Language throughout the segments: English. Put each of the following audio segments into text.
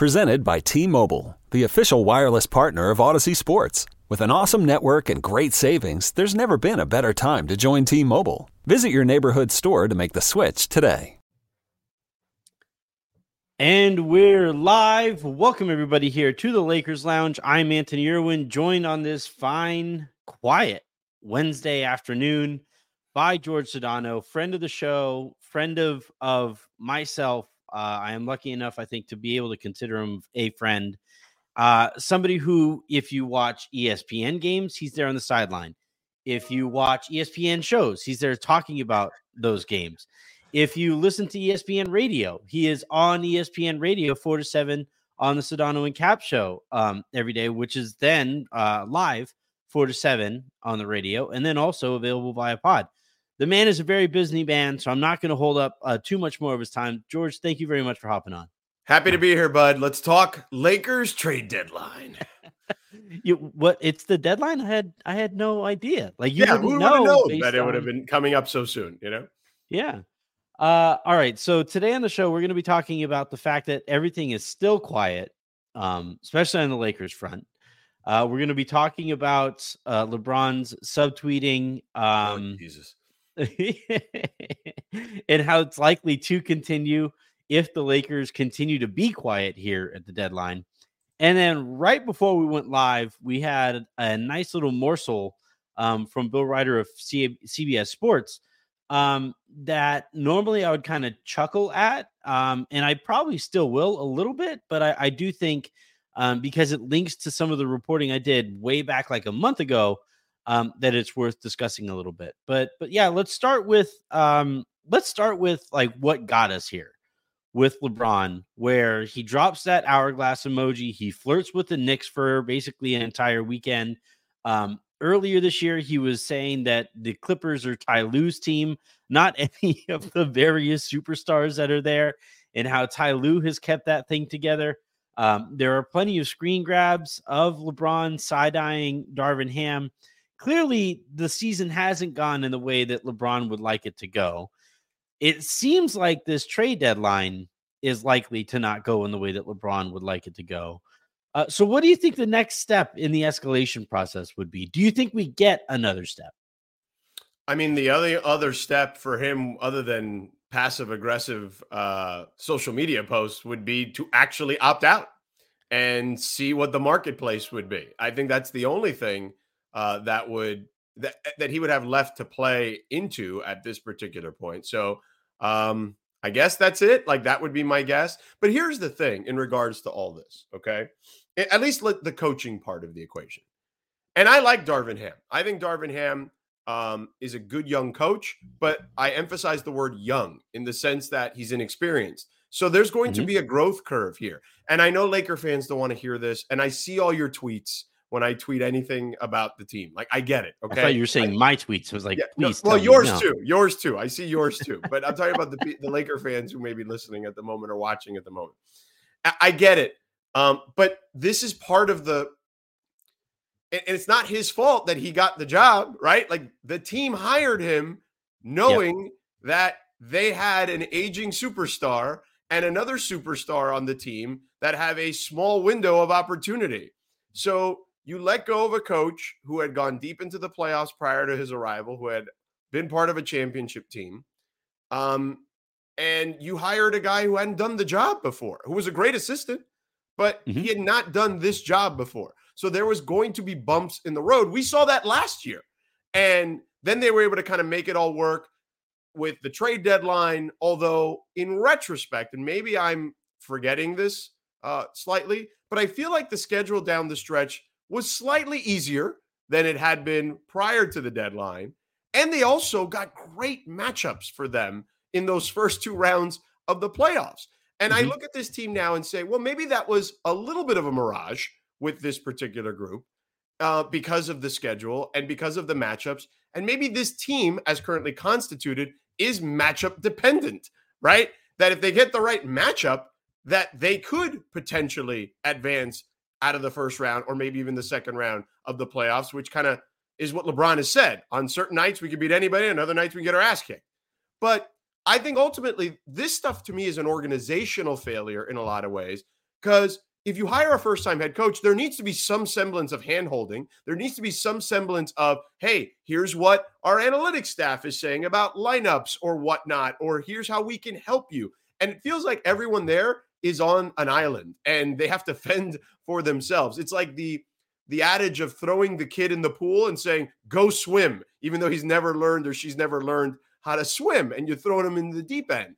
Presented by T-Mobile, the official wireless partner of Audacy Sports. With an awesome network and great savings, there's never been a better time to join T-Mobile. Visit your neighborhood store to make the switch today. And we're live. Welcome everybody here to the Lakers Lounge. I'm Anthony Irwin, joined on this fine, quiet Wednesday afternoon by Jorge Sedano, friend of the show, friend of of myself. Uh, I am lucky enough, I think, to be able to consider him a friend. Uh, somebody who, if you watch ESPN games, he's there on the sideline. If you watch ESPN shows, he's there talking about those games. If you listen to ESPN radio, he is on ESPN radio four to seven on the Sedano and Kap show um, every day, which is then uh, live four to seven on the radio, and then also available via pod. The man is a very busy man, so I'm not going to hold up uh, too much more of his time. Jorge, thank you very much for hopping on. Happy to be here, bud. Let's talk Lakers trade deadline. You what? It's the deadline. I had I had no idea. Like you yeah, would know have known that it would have been coming up so soon? You know, Yeah. Uh, all right. So today on the show, we're going to be talking about the fact that everything is still quiet, um, especially on the Lakers front. Uh, we're going to be talking about uh, LeBron's subtweeting Oh, um, Jesus. and how it's likely to continue if the Lakers continue to be quiet here at the deadline. And then right before we went live, we had a nice little morsel um, from Bill Reiter of C- CBS Sports um, that normally I would kind of chuckle at. Um, and I probably still will a little bit, but I, I do think um, because it links to some of the reporting I did way back like a month ago um, that it's worth discussing a little bit. But but yeah, let's start with um, let's start with like what got us here with LeBron, where he drops that hourglass emoji. He flirts with the Knicks for basically an entire weekend. Um, earlier this year, he was saying that the Clippers are Ty Lue's team, not any of the various superstars that are there, and how Ty Lue has kept that thing together. Um, there are plenty of screen grabs of LeBron side eyeing Darvin Ham. Clearly, the season hasn't gone in the way that LeBron would like it to go. It seems like this trade deadline is likely to not go in the way that LeBron would like it to go. Uh, so, what do you think the next step in the escalation process would be? Do you think we get another step? I mean, the other other step for him, other than passive aggressive uh, social media posts, would be to actually opt out and see what the marketplace would be. I think that's the only thing uh, that would that that he would have left to play into at this particular point. So um, I guess that's it. Like that would be my guess. But here's the thing in regards to all this. Okay, at least let the coaching part of the equation. And I like Darvin Ham. I think Darvin Ham um, is a good young coach, but I emphasize the word young in the sense that he's inexperienced. So there's going to Mhm. be a growth curve here. And I know Laker fans don't want to hear this. And I see all your tweets when I tweet anything about the team. Like I get it. I Okay. thought you were saying my tweets. I was like, Yeah, no, please. well, tell me yours no. too. Yours too. I see yours too. But I'm talking about the the Laker fans who may be listening at the moment or watching at the moment. I, I get it. Um, but this is part of the and and it's not his fault that he got the job, right? Like the team hired him knowing that they had an aging superstar and another superstar on the team that have a small window of opportunity. So you let go of a coach who had gone deep into the playoffs prior to his arrival, who had been part of a championship team. Um, and you hired a guy who hadn't done the job before, who was a great assistant, but mm-hmm. he had not done this job before. So there was going to be bumps in the road. We saw that last year. And then they were able to kind of make it all work with the trade deadline. Although, in retrospect, and maybe I'm forgetting this uh, slightly, but I feel like the schedule down the stretch was slightly easier than it had been prior to the deadline. And they also got great matchups for them in those first two rounds of the playoffs. And mm-hmm. I look at this team now and say, well, maybe that was a little bit of a mirage with this particular group uh, because of the schedule and because of the matchups. And maybe this team, as currently constituted, is matchup dependent, right? That if they get the right matchup, that they could potentially advance out of the first round or maybe even the second round of the playoffs, which kind of is what LeBron has said. On certain nights, we can beat anybody, and other nights, we get our ass kicked. But I think ultimately, this stuff to me is an organizational failure in a lot of ways because if you hire a first time head coach, there needs to be some semblance of handholding. There needs to be some semblance of, hey, here's what our analytics staff is saying about lineups or whatnot, or here's how we can help you. And it feels like everyone there is on an island and they have to fend for themselves. It's like the the adage of throwing the kid in the pool and saying, go swim, even though he's never learned or she's never learned how to swim, and you're throwing him in the deep end.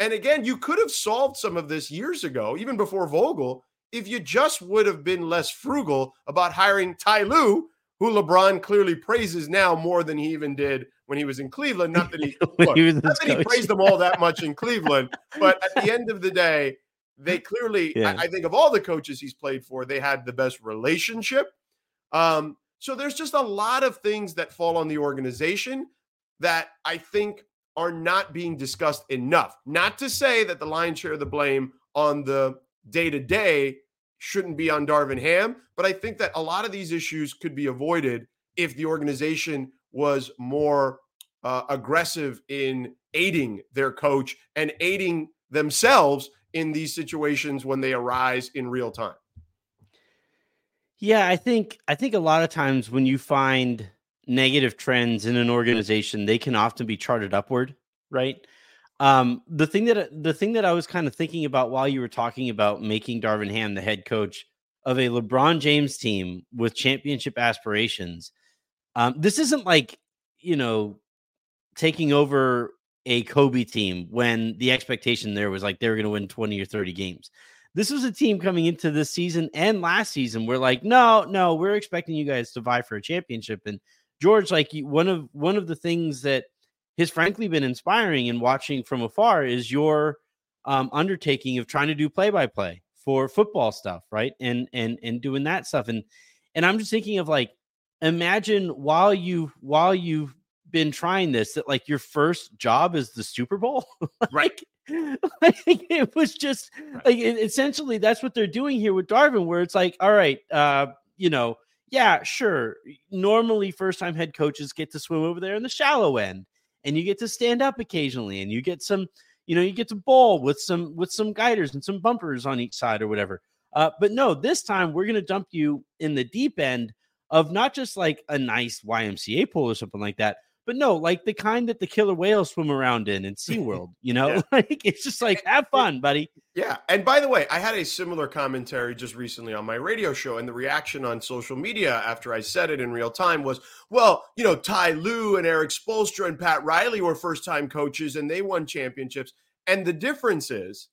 And again, you could have solved some of this years ago, even before Vogel, if you just would have been less frugal about hiring Ty Lue, who LeBron clearly praises now more than he even did when he was in Cleveland. Not that he, look, he not that he praised them all that much in Cleveland, but at the end of the day, they clearly, yeah. I, I, think of all the coaches he's played for, they had the best relationship. Um, so there's just a lot of things that fall on the organization that I think are not being discussed enough. Not to say that the lion's share of the blame on the day to day shouldn't be on Darvin Ham, but I think that a lot of these issues could be avoided if the organization was more uh, aggressive in aiding their coach and aiding themselves in these situations when they arise in real time. Yeah, I think I think a lot of times when you find negative trends in an organization, they can often be charted upward, right? Um, the thing that the thing that I was kind of thinking about while you were talking about making Darvin Ham the head coach of a LeBron James team with championship aspirations, um, this isn't like you know taking over a Kobe team when the expectation there was like they were going to win 20 or 30 games. This was a team coming into this season and last season. We're like, no, no, we're expecting you guys to vie for a championship. And Jorge, like one of one of the things that has frankly been inspiring and watching from afar is your um, undertaking of trying to do play by play for football stuff, right? And and and doing that stuff. And and I'm just thinking of like, imagine while you while you've been trying this that like your first job is the Super Bowl, right? like, it was just like it, essentially that's what they're doing here with Darvin, where it's like, all right, uh, you know, yeah, sure. Normally, first time head coaches get to swim over there in the shallow end, and you get to stand up occasionally, and you get some, you know, you get to bowl with some with some guiders and some bumpers on each side or whatever. Uh, but no, this time we're gonna dump you in the deep end of not just like a nice YMCA pool or something like that, but no, like the kind that the killer whales swim around in in SeaWorld, you know? yeah. like it's just like have fun, buddy. Yeah. And by the way, I had a similar commentary just recently on my radio show, and the reaction on social media after I said it in real time was, well, you know, Ty Lue and Erik Spoelstra and Pat Riley were first time coaches and they won championships. And the difference is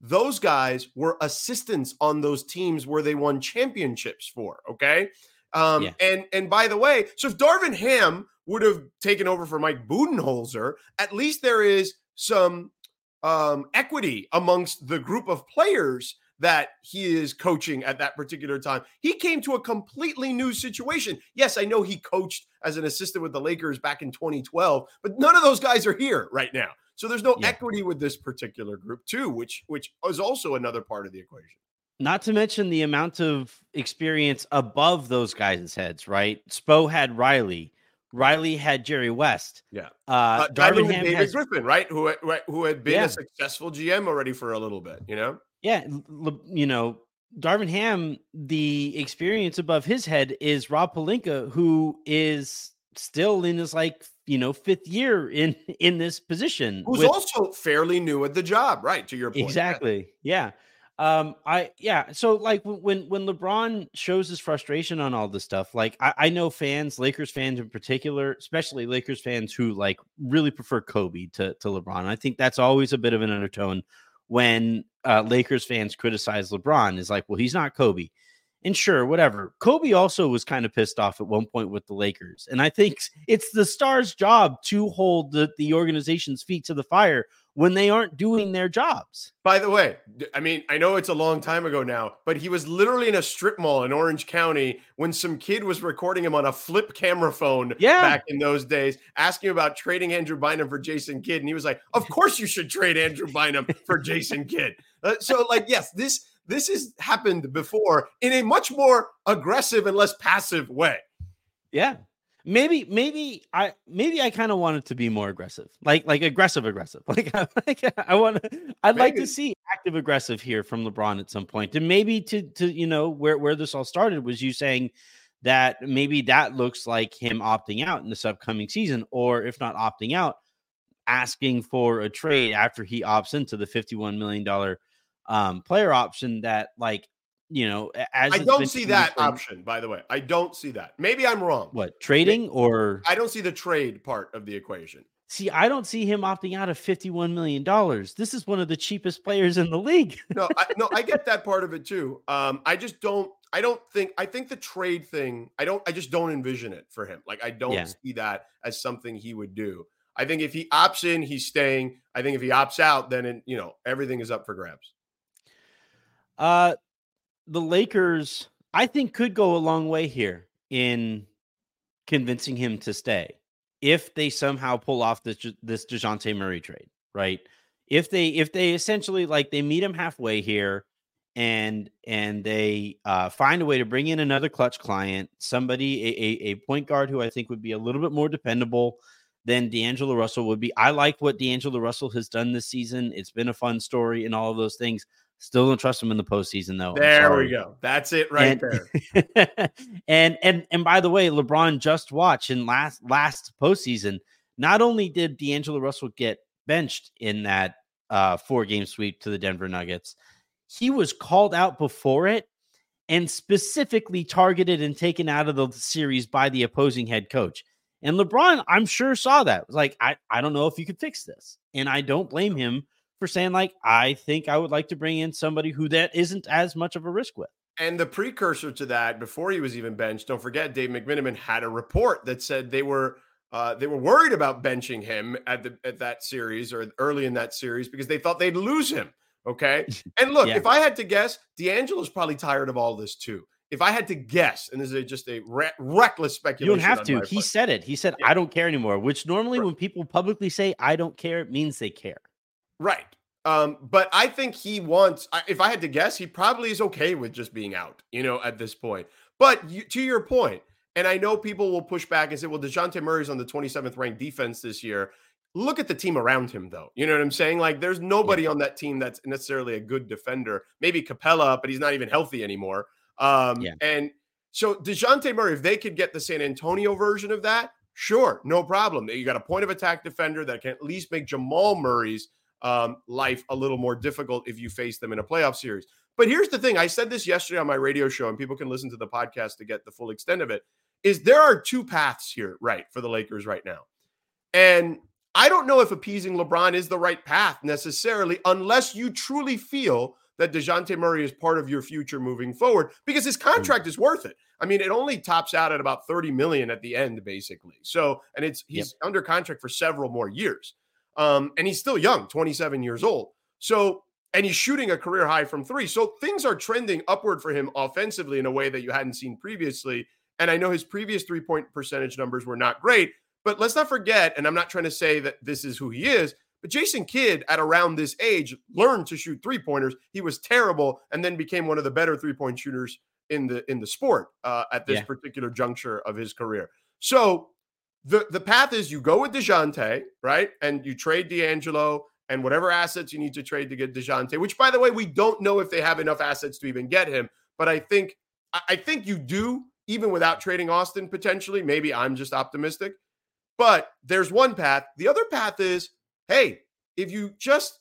those guys were assistants on those teams where they won championships for. Okay. Um, yeah. and and by the way, so if Darvin Ham would have taken over for Mike Budenholzer, at least there is some um, equity amongst the group of players that he is coaching at that particular time. He came to a completely new situation. Yes, I know he coached as an assistant with the Lakers back in 2012, but none of those guys are here right now. So there's no yeah. equity with this particular group too, which which is also another part of the equation. Not to mention the amount of experience above those guys' heads, right? Spo had Riley. Riley had Jerry West. Yeah. Uh, uh Darvin Ham David has, Griffin, right? Who, who had been yeah. a successful GM already for a little bit, you know? Yeah. You know, Darvin Ham, the experience above his head is Rob Pelinka, who is still in his like, you know, fifth year in in this position. Who's with, also fairly new at the job, right? To your point. Exactly. Yeah. Um, I yeah. So like when when LeBron shows his frustration on all this stuff, like I, I know fans, Lakers fans in particular, especially Lakers fans who like really prefer Kobe to to LeBron. I think that's always a bit of an undertone when uh, Lakers fans criticize LeBron. Is like, well, he's not Kobe. And sure, whatever. Kobe also was kind of pissed off at one point with the Lakers. And I think it's the Stars' job to hold the, the organization's feet to the fire when they aren't doing their jobs. By the way, I mean, I know it's a long time ago now, but he was literally in a strip mall in Orange County when some kid was recording him on a flip camera phone yeah. back in those days, asking about trading Andrew Bynum for Jason Kidd. And he was like, Of course you should trade Andrew Bynum for Jason Kidd. Uh, so, like, yes, this this has happened before in a much more aggressive and less passive way. Yeah. Maybe, maybe I maybe I kind of want it to be more aggressive, like like aggressive, aggressive. Like, like I want to, I'd maybe. like to see active aggressive here from LeBron at some point, and maybe to to you know where where this all started was you saying that maybe that looks like him opting out in this upcoming season, or if not opting out, asking for a trade after he opts into the fifty one million dollar um, player option that like you know as I don't see that option by the way. I don't see that. Maybe I'm wrong. What trading or I don't see the trade part of the equation. See, I don't see him opting out of $51 million. This is one of the cheapest players in the league. no, I, no, I get that part of it too. Um, I just don't, I don't think, I think the trade thing, I don't, I just don't envision it for him. Like, I don't yeah. see that as something he would do. I think if he opts in, he's staying. I think if he opts out, then, it, you know, everything is up for grabs. Uh, the Lakers, I think, could go a long way here in convincing him to stay if they somehow pull off this this Dejounte Murray trade, right? If they if they essentially like they meet him halfway here and and they uh, find a way to bring in another clutch client, somebody a, a, a point guard who I think would be a little bit more dependable than D'Angelo Russell would be. I like what D'Angelo Russell has done this season. It's been a fun story and all of those things. Still don't trust him in the postseason, though. There we go. That's it right and, there. and and and by the way, LeBron just watched in last last postseason. Not only did D'Angelo Russell get benched in that uh, four game sweep to the Denver Nuggets, he was called out before it and specifically targeted and taken out of the series by the opposing head coach. And LeBron, I'm sure, saw that. Was like, I, I don't know if you could fix this. And I don't blame him for saying like I think I would like to bring in somebody who that isn't as much of a risk with. And the precursor to that, before he was even benched, don't forget Dave McMenamin had a report that said they were uh, they were worried about benching him at the at that series or early in that series because they thought they'd lose him. Okay, and look, yeah. if I had to guess, D'Angelo's probably tired of all this too. If I had to guess, and this is just a re- reckless speculation, you don't have to. He part. said it. He said, yeah. "I don't care anymore." Which normally, right. when people publicly say, "I don't care," it means they care. Right. Um, but I think he wants, if I had to guess, he probably is okay with just being out, you know, at this point. But you, to your point, and I know people will push back and say, well, DeJounte Murray's on the 27th ranked defense this year. Look at the team around him, though. You know what I'm saying? Like, there's nobody yeah. on that team that's necessarily a good defender. Maybe Capela, but he's not even healthy anymore. Um, yeah. And so, DeJounte Murray, if they could get the San Antonio version of that, sure, no problem. You got a point of attack defender that can at least make Jamal Murray's um, life a little more difficult if you face them in a playoff series. But here's the thing I said this yesterday on my radio show, and people can listen to the podcast to get the full extent of it. Is there are two paths here, right, for the Lakers right now. And I don't know if appeasing LeBron is the right path necessarily, unless you truly feel that DeJounte Murray is part of your future moving forward, because his contract is worth it. I mean, it only tops out at about 30 million at the end, basically. So, and it's he's yep. under contract for several more years. Um, and he's still young, 27 years old. So, and he's shooting a career high from three. So things are trending upward for him offensively in a way that you hadn't seen previously. And I know his previous three point percentage numbers were not great, but let's not forget, and I'm not trying to say that this is who he is, but Jason Kidd at around this age learned to shoot three pointers. He was terrible and then became one of the better three point shooters in the in the sport uh, at this yeah. particular juncture of his career. So the the path is you go with Dejounte, right? And you trade D'Angelo and whatever assets you need to trade to get Dejounte, which by the way, we don't know if they have enough assets to even get him. But I think I think you do, even without trading Austin potentially. Maybe I'm just optimistic. But there's one path. The other path is, hey, if you just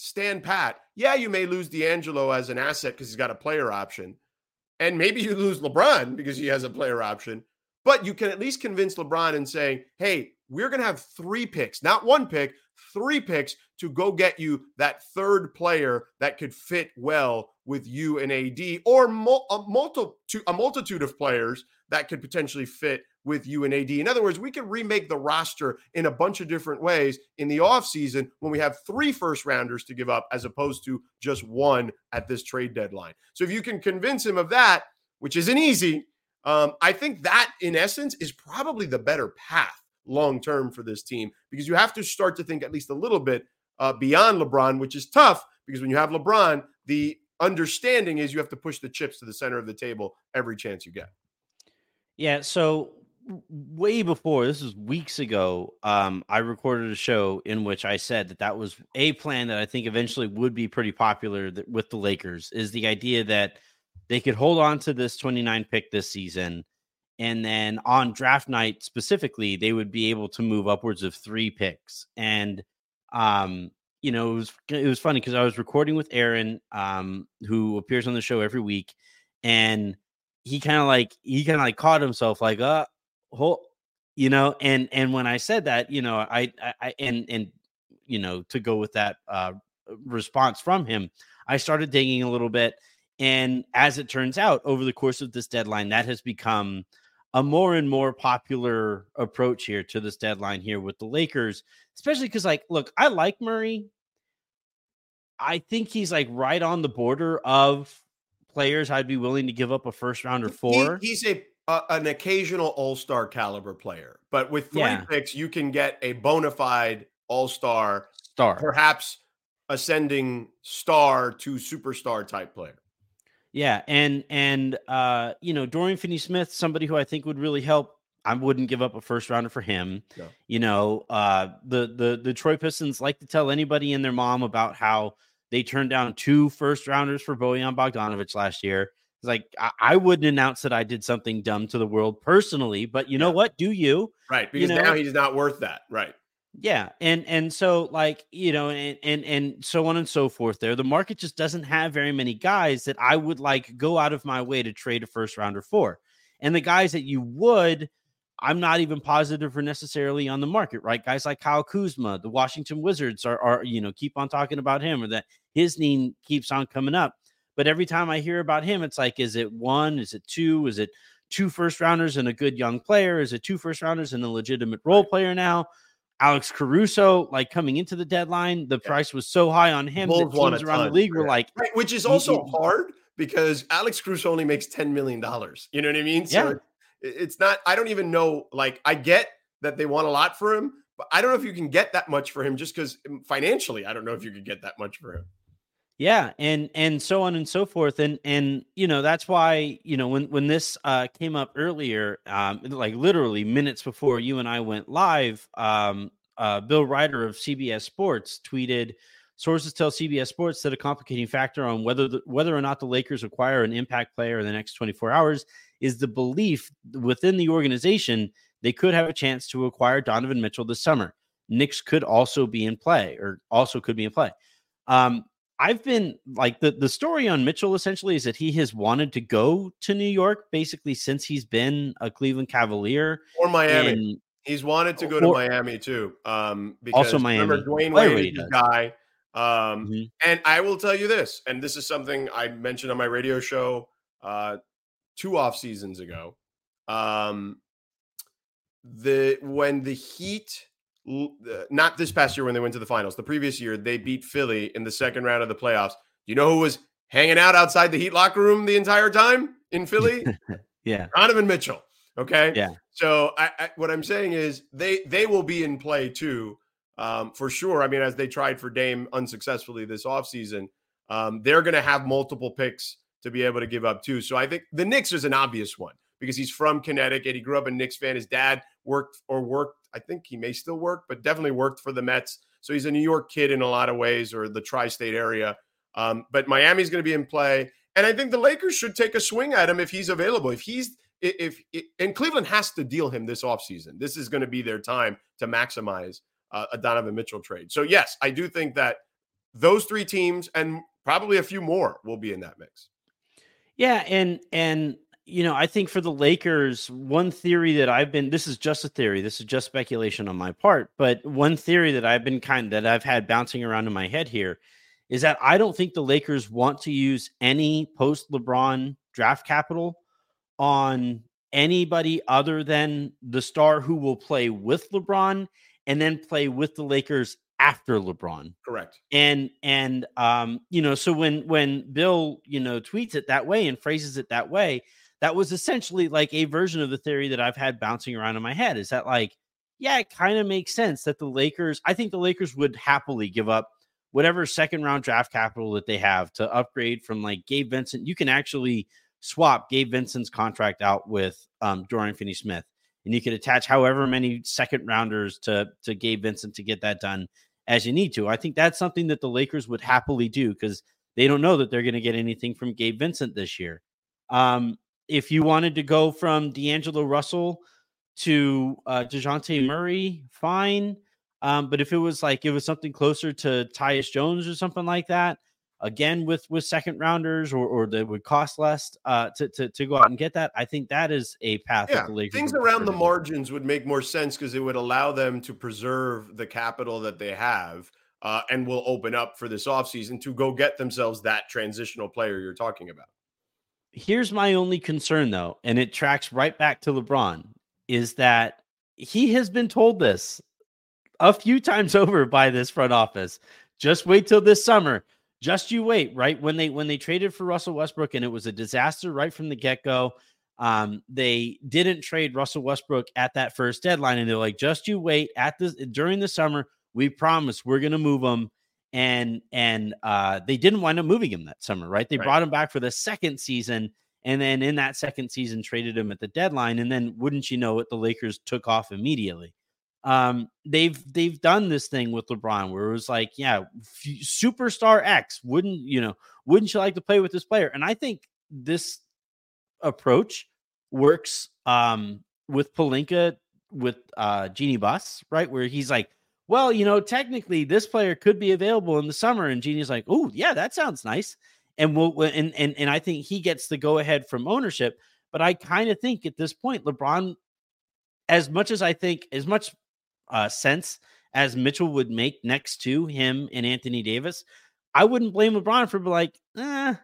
stand pat. Yeah, you may lose D'Angelo as an asset because he's got a player option. And maybe you lose LeBron because he has a player option. But you can at least convince LeBron and say, hey, we're going to have three picks, not one pick, three picks to go get you that third player that could fit well with you and AD, or a, multitude, a multitude of players that could potentially fit with you and AD. In other words, we can remake the roster in a bunch of different ways in the offseason when we have three first rounders to give up as opposed to just one at this trade deadline. So if you can convince him of that, which isn't easy, um, I think that in essence is probably the better path long term for this team because you have to start to think at least a little bit uh, beyond LeBron, which is tough because when you have LeBron, the understanding is you have to push the chips to the center of the table every chance you get. Yeah. So way before this was weeks ago um, i recorded a show in which i said that that was a plan that i think eventually would be pretty popular with the lakers is the idea that they could hold on to this 29 pick this season and then on draft night specifically they would be able to move upwards of three picks. And um you know it was it was funny because i was recording with aaron um who appears on the show every week and he kind of like he kind of like caught himself like uh whole you know and and when i said that you know i i and and you know to go with that uh response from him i started digging a little bit and as it turns out over the course of this deadline that has become a more and more popular approach here to this deadline here with the Lakers, especially because, like, look, I like Murray. I think he's like right on the border of players I'd be willing to give up a first rounder for. He, he's a uh, an occasional All Star caliber player, but with three yeah. picks, you can get a bona fide All Star, star, perhaps ascending star to superstar type player. Yeah, and and uh, you know, Dorian Finney-Smith, somebody who I think would really help. I wouldn't give up a first rounder for him. No. You know, uh, the the the Troy Pistons like to tell anybody and their mom about how they turned down two first rounders for Bojan Bogdanovic last year. It's like I, I, wouldn't announce that I did something dumb to the world personally, but you know what? Do you? Right, because you know? now he's not worth that. Right. Yeah, and and so like you know, and and and so on and so forth. There, the market just doesn't have very many guys that I would like go out of my way to trade a first rounder for, and the guys that you would, I'm not even positive are necessarily on the market. Right, guys like Kyle Kuzma, the Washington Wizards are are you know keep on talking about him, or that his name keeps on coming up. But every time I hear about him, it's like, is it one? Is it two? Is it two first rounders and a good young player? Is it two first rounders and a legitimate role player now? Alex Caruso, like coming into the deadline, the yeah. price was so high on him Bulls that teams around the league were like, right, which is also hard because Alex Caruso only makes ten million dollars. You know what I mean? So yeah. it's not. I don't even know. Like, I get that they want a lot for him, but I don't know if you can get that much for him just because mm, financially, I don't know if you could get that much for him. Yeah, and and so on and so forth, and and you know that's why you know when when this uh, came up earlier, um, like literally minutes before you and I went live, um, uh, Bill Reiter of CBS Sports tweeted, "Sources tell CBS Sports that a complicating factor on whether the, whether or not the Lakers acquire an impact player in the next 24 hours is the belief within the organization they could have a chance to acquire Donovan Mitchell this summer. Knicks could also be in play, or also could be in play." Um, I've been like the the story on Mitchell essentially is that he has wanted to go to New York basically since he's been a Cleveland Cavalier or Miami. And, he's wanted to go to Miami too. Um, because also Miami. Remember Dwyane Wade is guy. Um, mm-hmm. and I will tell you this, and this is something I mentioned on my radio show uh, two off seasons ago. Um, the when the Heat not this past year when they went to the finals. The previous year, they beat Philly in the second round of the playoffs. You know who was hanging out outside the Heat locker room the entire time in Philly? yeah, Donovan Mitchell. Okay. Yeah. So I, I, what I'm saying is they they will be in play too, um, for sure. I mean, as they tried for Dame unsuccessfully this offseason, um, they're going to have multiple picks to be able to give up too. So I think the Knicks is an obvious one because he's from Connecticut. He grew up a Knicks fan. His dad worked or worked I think he may still work, but definitely worked for the Mets. So he's a New York kid in a lot of ways, or the tri-state area. Um, but Miami's going to be in play, and I think the Lakers should take a swing at him if he's available. If he's if, if and Cleveland has to deal him this offseason. This is going to be their time to maximize uh, a Donovan Mitchell trade. So yes, I do think that those three teams and probably a few more will be in that mix. Yeah, and and you know, I think for the Lakers, one theory that I've been this is just a theory, this is just speculation on my part, but one theory that I've been kind that I've had bouncing around in my head here is that I don't think the Lakers want to use any post LeBron draft capital on anybody other than the star who will play with LeBron and then play with the Lakers after LeBron. Correct. And and um you know so when when Bill you know tweets it that way and phrases it that way that was essentially like a version of the theory that I've had bouncing around in my head is that like yeah it kind of makes sense that the Lakers I think the Lakers would happily give up whatever second round draft capital that they have to upgrade from like Gabe Vincent you can actually swap Gabe Vincent's contract out with um Dorian Finney-Smith and you could attach however many second rounders to to Gabe Vincent to get that done as you need to. I think that's something that the Lakers would happily do because they don't know that they're going to get anything from Gabe Vincent this year. Um, if you wanted to go from D'Angelo Russell to uh, DeJounte Murray, fine. Um, but if it was like it was something closer to Tyus Jones or something like that, again with with second rounders or or that would cost less uh to, to to go out and get that i think that is a path yeah, things around the margins would make more sense because it would allow them to preserve the capital that they have uh, and will open up for this offseason to go get themselves that transitional player you're talking about here's my only concern though and it tracks right back to lebron is that he has been told this a few times over by this front office just wait till this summer just you wait, right? When they when they traded for Russell Westbrook and it was a disaster right from the get-go. Um, they didn't trade Russell Westbrook at that first deadline, and they're like, just you wait at this during the summer. We promise we're gonna move him. And and uh they didn't wind up moving him that summer, right? They right. brought him back for the second season, and then in that second season traded him at the deadline. And then wouldn't you know it, the Lakers took off immediately um they've they've done this thing with LeBron where it was like yeah f- superstar X wouldn't you know wouldn't you like to play with this player and I think this approach works um with Pelinka with uh Jeanie Buss right where he's like well you know technically this player could be available in the summer and Jeanie's like oh yeah that sounds nice and we'll and and and I think he gets the go ahead from ownership but I kind of think at this point LeBron as much as I think as much uh, sense as Mitchell would make next to him and Anthony Davis, I wouldn't blame LeBron for like, eh,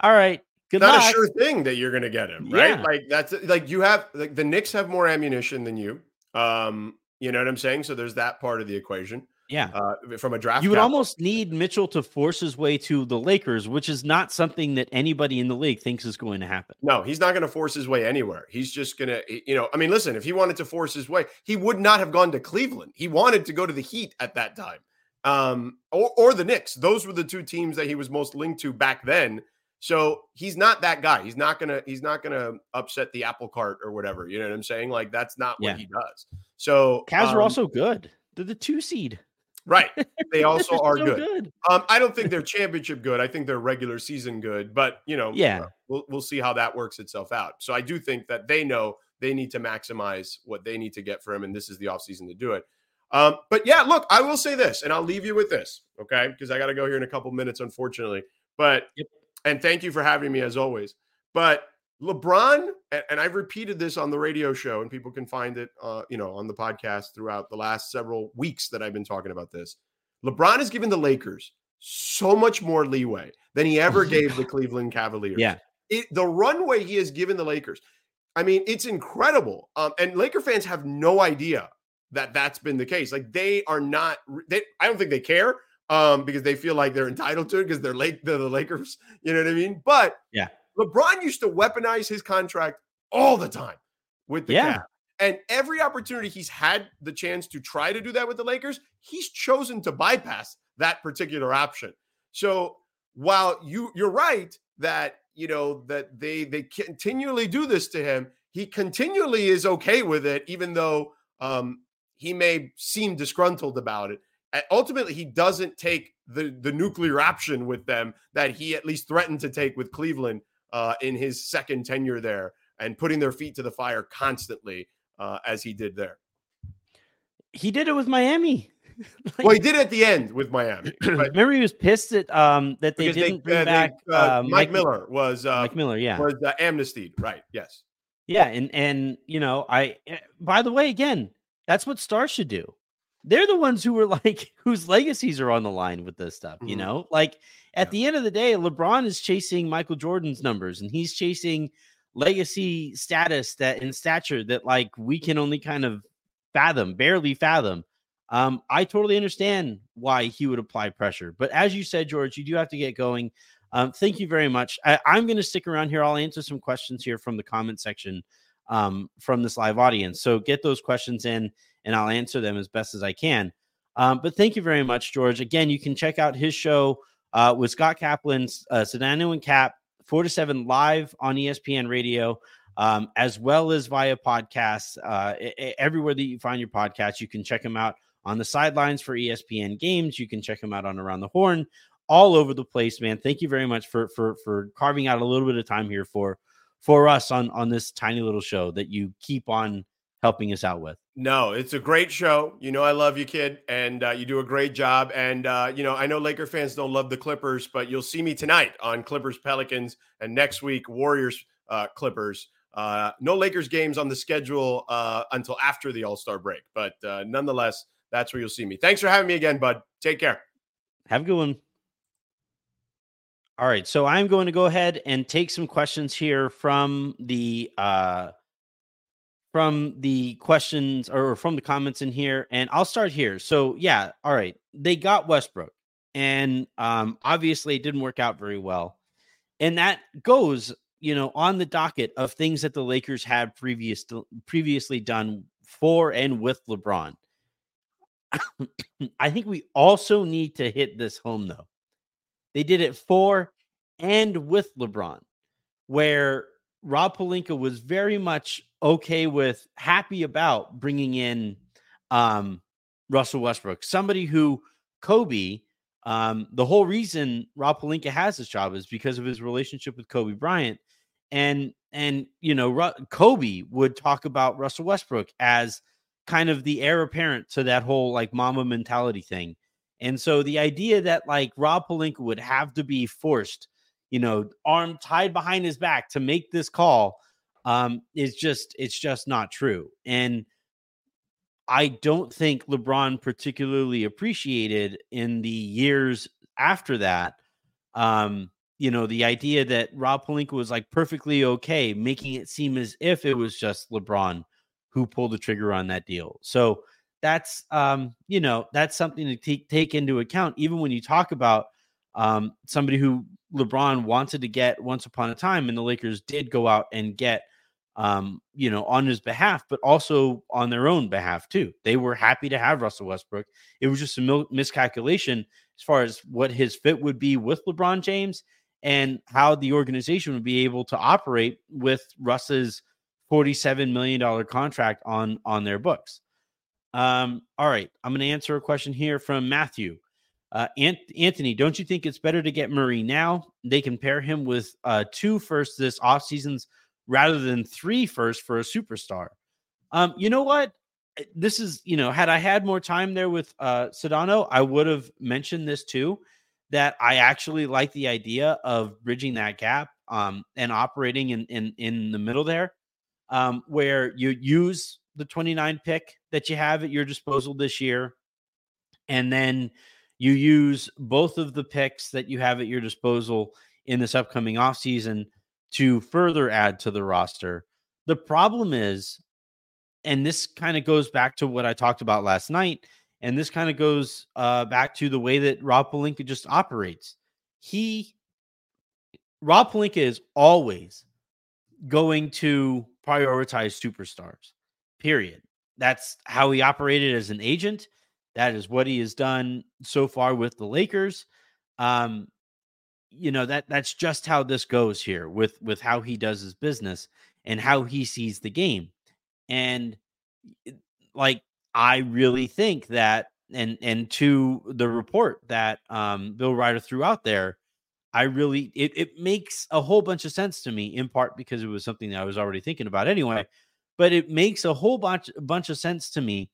all right, good Not luck. a sure thing that you're going to get him, right? Yeah. Like that's like you have like the Knicks have more ammunition than you. Um, you know what I'm saying? So there's that part of the equation. Yeah. Uh, from a draft, you would almost need Mitchell to force his way to the Lakers, which is not something that anybody in the league thinks is going to happen. No, he's not going to force his way anywhere. He's just going to, you know, I mean, listen, if he wanted to force his way, he would not have gone to Cleveland. He wanted to go to the Heat at that time, um, or, or the Knicks. Those were the two teams that he was most linked to back then. So he's not that guy. He's not gonna. He's not gonna upset the apple cart or whatever. You know what I'm saying? Like that's not what yeah. he does. So Cavs um, are also good. They're the two seed. Right. They also are so good. good. Um, I don't think they're championship good. I think they're regular season good, but you know, yeah, uh, we'll we'll see how that works itself out. So I do think that they know they need to maximize what they need to get for him, and this is the offseason to do it. Um, but yeah, look, I will say this, and I'll leave you with this, okay? Because I got to go here in a couple minutes, unfortunately. But yep. and thank you for having me as always. But LeBron, and I've repeated this on the radio show, and people can find it, uh, you know, on the podcast throughout the last several weeks that I've been talking about this. LeBron has given the Lakers so much more leeway than he ever gave the Cleveland Cavaliers. Yeah, it, the runway he has given the Lakers, I mean, it's incredible. Um, and Laker fans have no idea that that's been the case. Like they are not. They, I don't think they care um, because they feel like they're entitled to it because they're late. They're the Lakers. You know what I mean? But yeah, LeBron used to weaponize his contract all the time with the yeah. Cap. And every opportunity he's had the chance to try to do that with the Lakers, he's chosen to bypass that particular option. So while you you're right that you know that they they continually do this to him, he continually is okay with it, even though um, he may seem disgruntled about it. Ultimately, he doesn't take the the nuclear option with them that he at least threatened to take with Cleveland uh, in his second tenure there and putting their feet to the fire constantly uh, as he did there. He did it with Miami. like, well, he did it at the end with Miami. remember, he was pissed that um that they didn't they, bring uh, back they, uh, uh, Mike, Mike, Miller was uh, Mike Miller, yeah, was uh, amnestied, right? Yes, yeah, and and you know, I eh, by the way, again, that's what stars should do. They're the ones who were like whose legacies are on the line with this stuff. Mm-hmm. You know, like at yeah. the end of the day, LeBron is chasing Michael Jordan's numbers, and he's chasing legacy status that in stature that like we can only kind of fathom, barely fathom. Um, I totally understand why he would apply pressure. But as you said, Jorge, you do have to get going. Um, thank you very much. I, am going to stick around here. I'll answer some questions here from the comment section um, from this live audience. So get those questions in and I'll answer them as best as I can. Um, but thank you very much, Jorge. Again, you can check out his show uh, with Scott Kaplan's uh, Sedano and Kap, 4 to 7 live on ESPN radio um, as well as via podcasts. Uh, everywhere that you find your podcast, you can check them out on the sidelines for ESPN games. You can check them out on Around the Horn, all over the place, man. Thank you very much for for for carving out a little bit of time here for for us on on this tiny little show that you keep on helping us out with. No, it's a great show. You know, I love you, kid, and uh, you do a great job. And uh, you know, I know Laker fans don't love the Clippers, but you'll see me tonight on Clippers Pelicans, and next week Warriors uh, Clippers. Uh, no Lakers games on the schedule uh, until after the All Star break, but uh, nonetheless, that's where you'll see me. Thanks for having me again, bud. Take care. Have a good one. All right, so I'm going to go ahead and take some questions here from the uh, from the questions or from the comments in here, and I'll start here. So yeah, all right, they got Westbrook, and um, obviously it didn't work out very well, and that goes you know, on the docket of things that the Lakers had previous previously done for and with LeBron. I think we also need to hit this home though. They did it for and with LeBron, where Rob Pelinka was very much okay with, happy about bringing in um, Russell Westbrook, somebody who Kobe um, the whole reason Rob Pelinka has this job is because of his relationship with Kobe Bryant. And and you know, Ru- Kobe would talk about Russell Westbrook as kind of the heir apparent to that whole like Mamba mentality thing. And so the idea that like Rob Pelinka would have to be forced, you know, arm tied behind his back to make this call um, is just it's just not true. And I don't think LeBron particularly appreciated in the years after that. Um, you know, the idea that Rob Pelinka was like perfectly okay, making it seem as if it was just LeBron who pulled the trigger on that deal. So that's um, you know, that's something to t- take into account, even when you talk about um somebody who LeBron wanted to get once upon a time, and the Lakers did go out and get um, you know, on his behalf, but also on their own behalf too. They were happy to have Russell Westbrook. It was just a mil- miscalculation as far as what his fit would be with LeBron James and how the organization would be able to operate with Russ's $47 million contract on on their books. Um, all right, I'm going to answer a question here from Matthew. Uh, Ant- Anthony, don't you think it's better to get Murray now? They can pair him with uh, two first this off seasons rather than three first for a superstar. Um, you know what? Eh, this is, you know, had I had more time there with uh Sedano, I would have mentioned this too. That I actually like the idea of bridging that gap um and operating in in in the middle there, um, where you use the 29 pick that you have at your disposal this year, and then you use both of the picks that you have at your disposal in this upcoming offseason to further add to the roster. The problem is, and this kind of goes back to what I talked about last night, and this kind of goes uh, back to the way that Rob Pelinka just operates. He, Rob Pelinka is always going to prioritize superstars, period. That's how he operated as an agent. That is what he has done so far with the Lakers. Um, you know that that's just how this goes here with with how he does his business and how he sees the game. And like i really think that and and to the report that um bill reiter threw out there i really it, it makes a whole bunch of sense to me in part because it was something that i was already thinking about anyway but it makes a whole bunch bunch of sense to me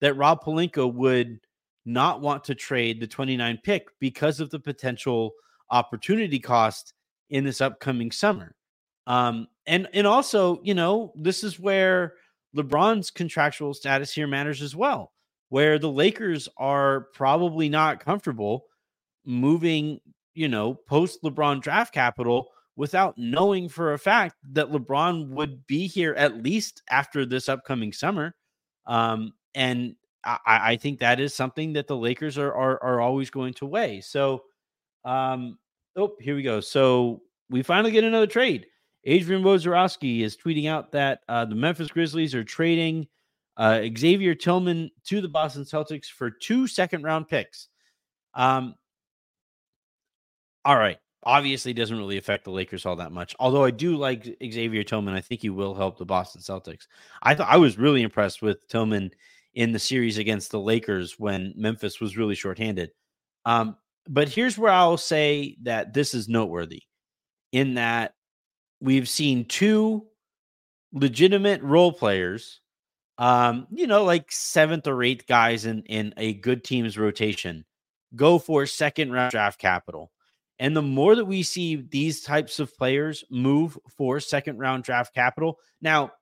that rob pelinka would not want to trade the 29 pick because of the potential opportunity cost in this upcoming summer. Um, and and also, you know, this is where LeBron's contractual status here matters as well, where the Lakers are probably not comfortable moving, you know, post LeBron draft capital without knowing for a fact that LeBron would be here at least after this upcoming summer. Um, and I, I, think that is something that the Lakers are are, are always going to weigh. So, um, oh, here we go. So we finally get another trade. Adrian Wojnarowski is tweeting out that uh, the Memphis Grizzlies are trading uh, Xavier Tillman to the Boston Celtics for two second round picks. Um, all right. Obviously, doesn't really affect the Lakers all that much. Although I do like Xavier Tillman, I think he will help the Boston Celtics. I thought I was really impressed with Tillman in the series against the Lakers when Memphis was really shorthanded. Um, but here's where I'll say that this is noteworthy in that we've seen two legitimate role players, um, you know, like seventh or eighth guys in, in a good team's rotation go for second round draft capital. And the more that we see these types of players move for second round draft capital, now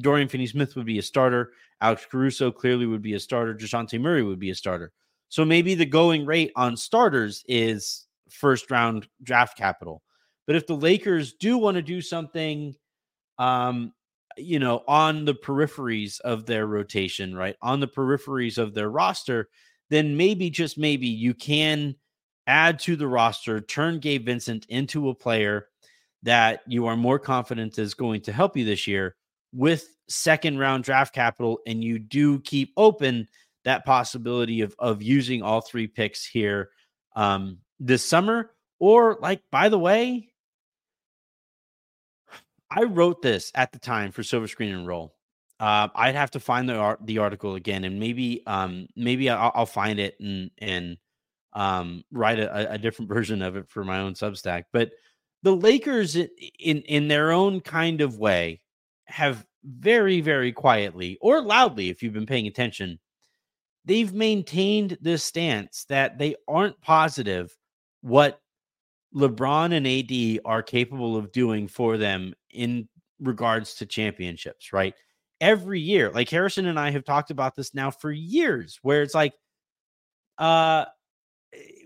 Dorian Finney Smith would be a starter. Alex Caruso clearly would be a starter. Dejounte Murray would be a starter. So maybe the going rate on starters is first round draft capital. But if the Lakers do want to do something, um, you know, on the peripheries of their rotation, right, on the peripheries of their roster, then maybe just maybe you can add to the roster, turn Gabe Vincent into a player that you are more confident is going to help you this year with second round draft capital, and you do keep open that possibility of of using all three picks here um, this summer. Or like, by the way, I wrote this at the time for Silver Screen and Roll. Uh, I'd have to find the art, the article again, and maybe um, maybe I'll, I'll, find it and and um, write a, a, different version of it for my own Substack. But the Lakers, in in their own kind of way, have very very quietly or loudly, if you've been paying attention, they've maintained this stance that they aren't positive what LeBron and AD are capable of doing for them in regards to championships, right? Every year, like Harrison and I have talked about this now for years, where it's like, uh,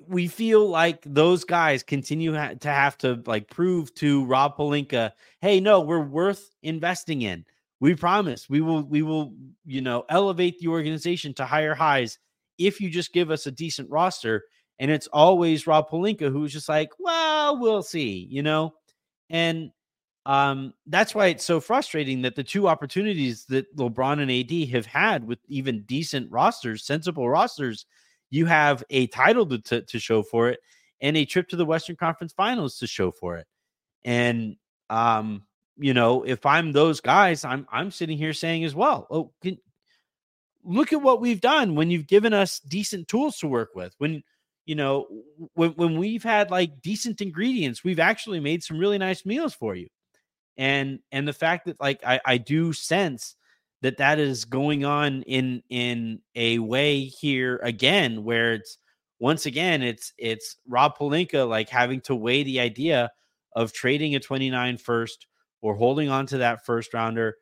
we feel like those guys continue ha- to have to like prove to Rob Pelinka, hey, no, we're worth investing in. We promise we will, we will, you know, elevate the organization to higher highs if you just give us a decent roster. And it's always Rob Pelinka who's just like, well, we'll see, you know? And um, that's why it's so frustrating that the two opportunities that LeBron and AD have had with even decent rosters, sensible rosters, you have a title to, to, to show for it and a trip to the Western Conference Finals to show for it. And um, you know, if I'm those guys, I'm I'm sitting here saying as well, oh, can, look at what we've done when you've given us decent tools to work with. When you know, when, when we've had like decent ingredients, we've actually made some really nice meals for you. And and the fact that like I, I do sense that that is going on in in a way here again where it's once again it's it's Rob Pelinka like having to weigh the idea of trading a 29 first or holding on to that first rounder.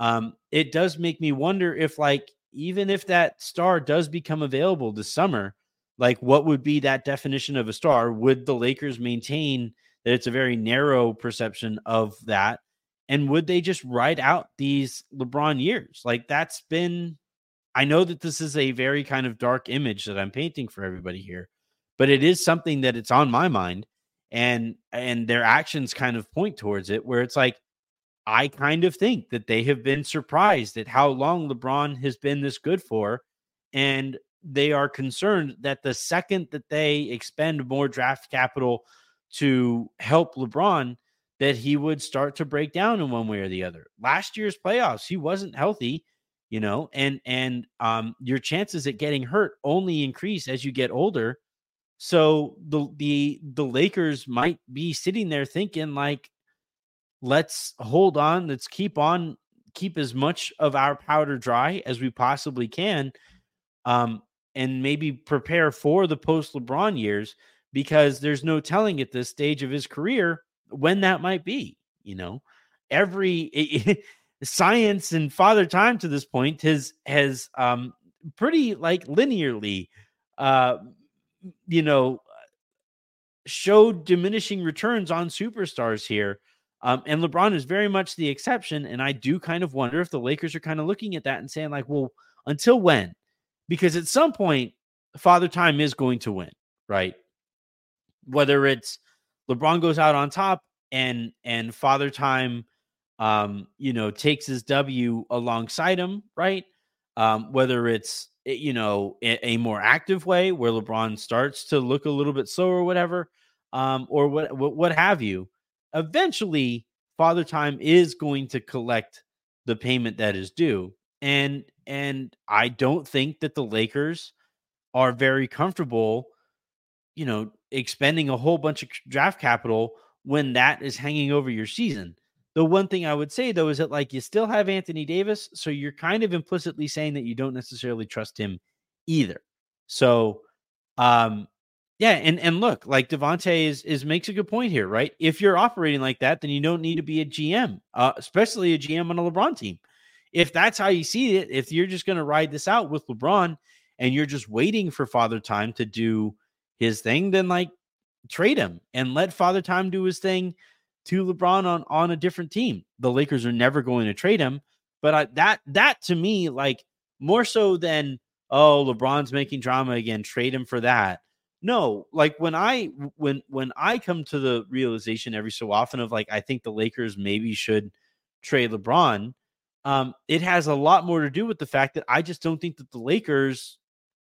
Um, it does make me wonder if like even if that star does become available this summer, like what would be that definition of a star? Would the Lakers maintain that it's a very narrow perception of that? And would they just ride out these LeBron years? Like that's been, I know that this is a very kind of dark image that I'm painting for everybody here, but it is something that it's on my mind. And and their actions kind of point towards it, where it's like, I kind of think that they have been surprised at how long LeBron has been this good for. And they are concerned that the second that they expend more draft capital to help LeBron, that he would start to break down in one way or the other. Last year's playoffs, he wasn't healthy, you know, and and um your chances at getting hurt only increase as you get older. So the the the Lakers might be sitting there thinking like let's hold on, let's keep on keep as much of our powder dry as we possibly can um and maybe prepare for the post LeBron years because there's no telling at this stage of his career when that might be. You know, every science and father time to this point has has um pretty like linearly uh you know showed diminishing returns on superstars here um, and LeBron is very much the exception. And I do kind of wonder if the Lakers are kind of looking at that and saying, like, well, until when? Because at some point, Father Time is going to win, right? Whether it's LeBron goes out on top and and Father Time um, you know, takes his W alongside him, right? Um, whether it's eh, you know a, a, more active way where LeBron starts to look a little bit slower, or whatever, um, or what, what what have you eventually father time is going to collect the payment that is due and and i don't think that the lakers are very comfortable you know expending a whole bunch of draft capital when that is hanging over your season. The one thing i would say though is that like you still have anthony davis so you're kind of implicitly saying that you don't necessarily trust him either. So um yeah, and and look, like Devonte is is makes a good point here, right? If you're operating like that, then you don't need to be a GM, uh, especially a GM on a LeBron team. If that's how you see it, if you're just going to ride this out with LeBron and you're just waiting for Father Time to do his thing, then like trade him and let Father Time do his thing to LeBron on on a different team. The Lakers are never going to trade him, but I, that that to me like more so than oh LeBron's making drama again, trade him for that no, like when I when when I come to the realization every so often of like I think the Lakers maybe should trade LeBron, um, it has a lot more to do with the fact that I just don't think that the Lakers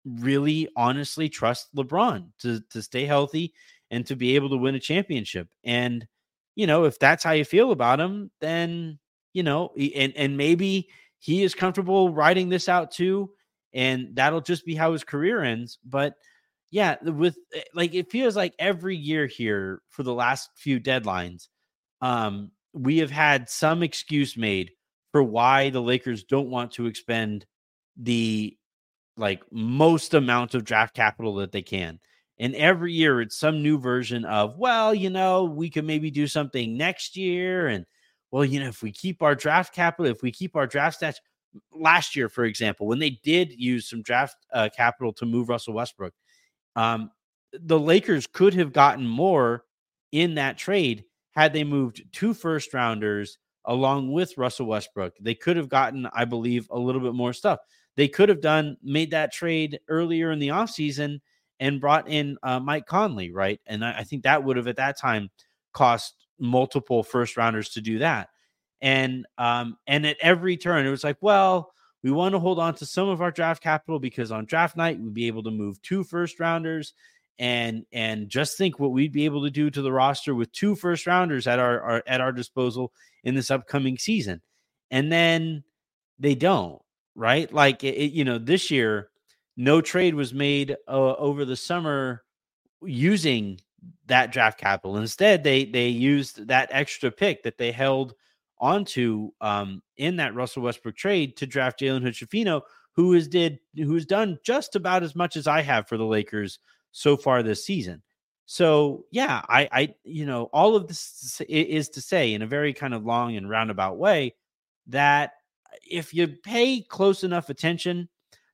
really honestly trust LeBron to to stay healthy and to be able to win a championship. And you know, if that's how you feel about him, then you know, and and maybe he is comfortable writing this out too, and that'll just be how his career ends. But yeah, with eh, like it feels like every year here for the last few deadlines, um, we have had some excuse made for why the Lakers don't want to expend the like most amount of draft capital that they can. And every year it's some new version of, well, you know, we could maybe do something next year. And well, you know, if we keep our draft capital, if we keep our draft stats last year, for example, when they did use some draft uh, capital to move Russell Westbrook, um, the Lakers could have gotten more in that trade had they moved two first rounders along with Russell Westbrook. They could have gotten, I believe, a little bit more stuff. They could have done made that trade earlier in the offseason and brought in uh, Mike Conley, right? And I, I think that would have at that time cost multiple first rounders to do that. And um, and at every turn, it was like, well, we want to hold on to some of our draft capital because on draft night we'd be able to move two first rounders and and just think what we'd be able to do to the roster with two first rounders at our, our at our disposal in this upcoming season. And then they don't, right? Like it, you know, this year no trade was made uh, over the summer using that draft capital. Instead, they they used that extra pick that they held onto um, in that Russell Westbrook trade to draft Jalen Hood-Schifino, who has did who has done just about as much as I have for the Lakers so far this season. So yeah, I I you know all of this is to say in a very kind of long and roundabout way that if you pay close enough attention,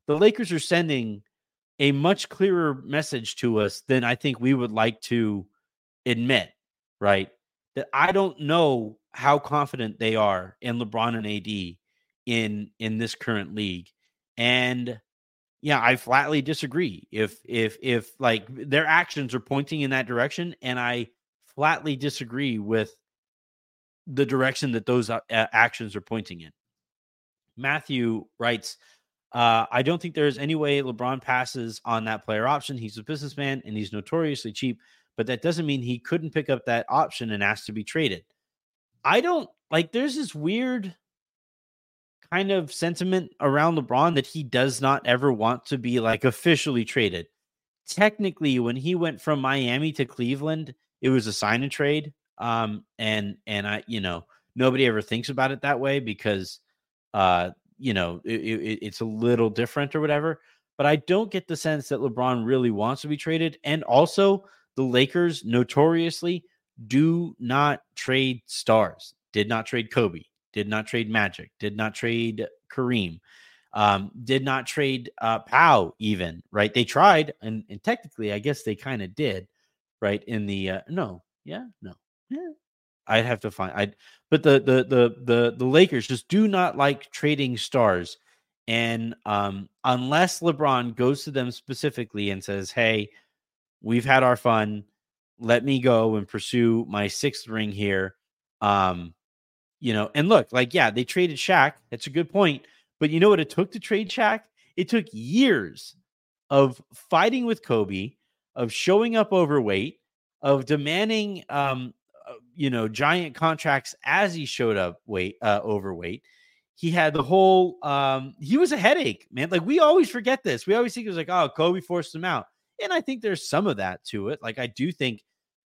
the Lakers are sending a much clearer message to us than I think we would like to admit, right? That I don't know how confident they are in LeBron and AD in in this current league. And yeah, I flatly disagree. If if if like their actions are pointing in that direction and I flatly disagree with the direction that those uh, actions are pointing in. Matthew writes, uh, I don't think there's any way LeBron passes on that player option. He's a businessman and he's notoriously cheap, but that doesn't mean he couldn't pick up that option and ask to be traded. I don't like there's this weird kind of sentiment around LeBron that he does not ever want to be like officially traded. Technically, when he went from Miami to Cleveland, it was a sign and trade. Um, and and I, you know, nobody ever thinks about it that way because uh, you know, it, it, it's a little different or whatever. but I don't get the sense that LeBron really wants to be traded. And also, the Lakers notoriously do not trade stars. Did not trade Kobe. Did not trade Magic. Did not trade Kareem. Um, did not trade uh, Pau even. Right? They tried, and, and technically, I guess they kind of did. Right? In the uh, no, yeah, no, yeah. I'd have to find. I but the the the the the Lakers just do not like trading stars. And um, unless LeBron goes to them specifically and says, "Hey, we've had our fun. Let me go and pursue my sixth ring here," um, you know. And look, like, yeah, they traded Shaq. That's a good point. But you know what it took to trade Shaq? It took years of fighting with Kobe, of showing up overweight, of demanding um, uh, you know, giant contracts as he showed up weight uh, overweight. He had the whole um he was a headache, man. Like we always forget this. We always think it was like, oh, Kobe forced him out. And I think there's some of that to it. Like I do think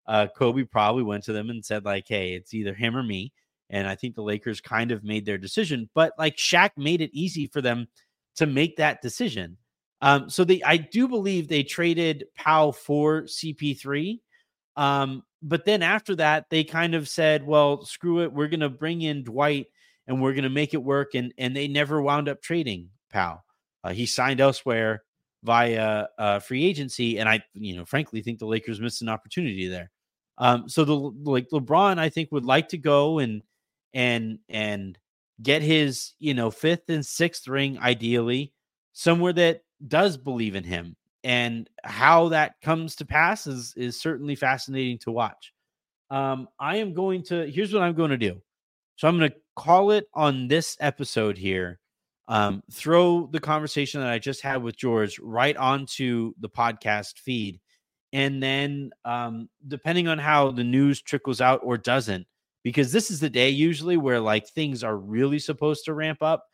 uh Kobe probably went to them and said, like, hey, it's either him or me. And I think the Lakers kind of made their decision, but like Shaq made it easy for them to make that decision. Um, so they I do believe they traded Pau for CP3. Um, but then after that, they kind of said, well, screw it. We're going to bring in Dwight and we're going to make it work. And, and they never wound up trading Pau. Uh, he signed elsewhere via uh, free agency. And I, you know, frankly think the Lakers missed an opportunity there. Um, so the like LeBron, I think would like to go and, and, and get his, you know, fifth and sixth ring, ideally somewhere that does believe in him and how that comes to pass is is certainly fascinating to watch. Um, I am going to here's what I'm going to do. So I'm going to call it on this episode here. Um, throw the conversation that I just had with George right onto the podcast feed, and then um, depending on how the news trickles out or doesn't, because this is the day usually where like things are really supposed to ramp up,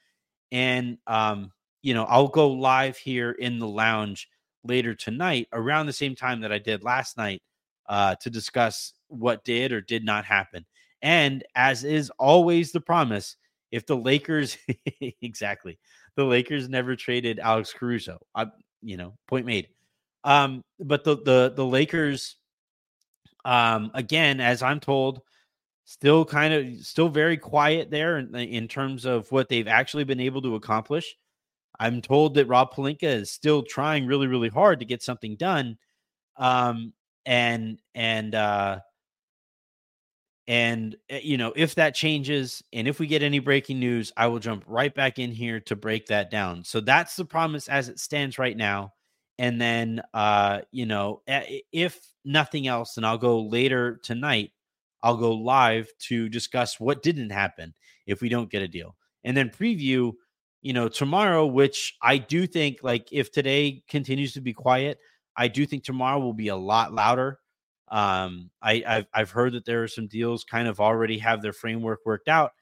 and um, you know I'll go live here in the lounge later tonight around the same time that I did last night uh, to discuss what did or did not happen. And as is always the promise, if the Lakers exactly the Lakers never traded Alex Caruso, I, you know, point made. Um, but the the the Lakers, um, again, as I'm told, still kind of still very quiet there in, in terms of what they've actually been able to accomplish. I'm told that Rob Pelinka is still trying really, really hard to get something done. Um, and and uh, and eh, you know, if that changes and if we get any breaking news, I will jump right back in here to break that down. So that's the promise as it stands right now. And then uh, you know, if nothing else, and I'll go later tonight. I'll go live to discuss what didn't happen if we don't get a deal. And then preview you know, tomorrow, which I do think, like, if today continues to be quiet, I do think tomorrow will be a lot louder. Um, I, I've, I've heard that there are some deals kind of already have their framework worked out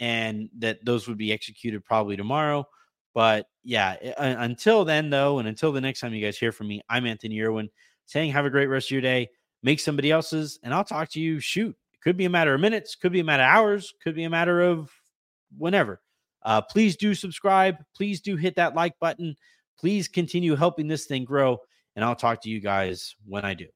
and that those would be executed probably tomorrow. But yeah, until then, though, and until the next time you guys hear from me, I'm Anthony Irwin saying have a great rest of your day. Make somebody else's, and I'll talk to you. Shoot, it could be a matter of minutes, could be a matter of hours, could be a matter of whenever. Uh, please do subscribe. Please do hit that like button. Please continue helping this thing grow. And I'll talk to you guys when I do.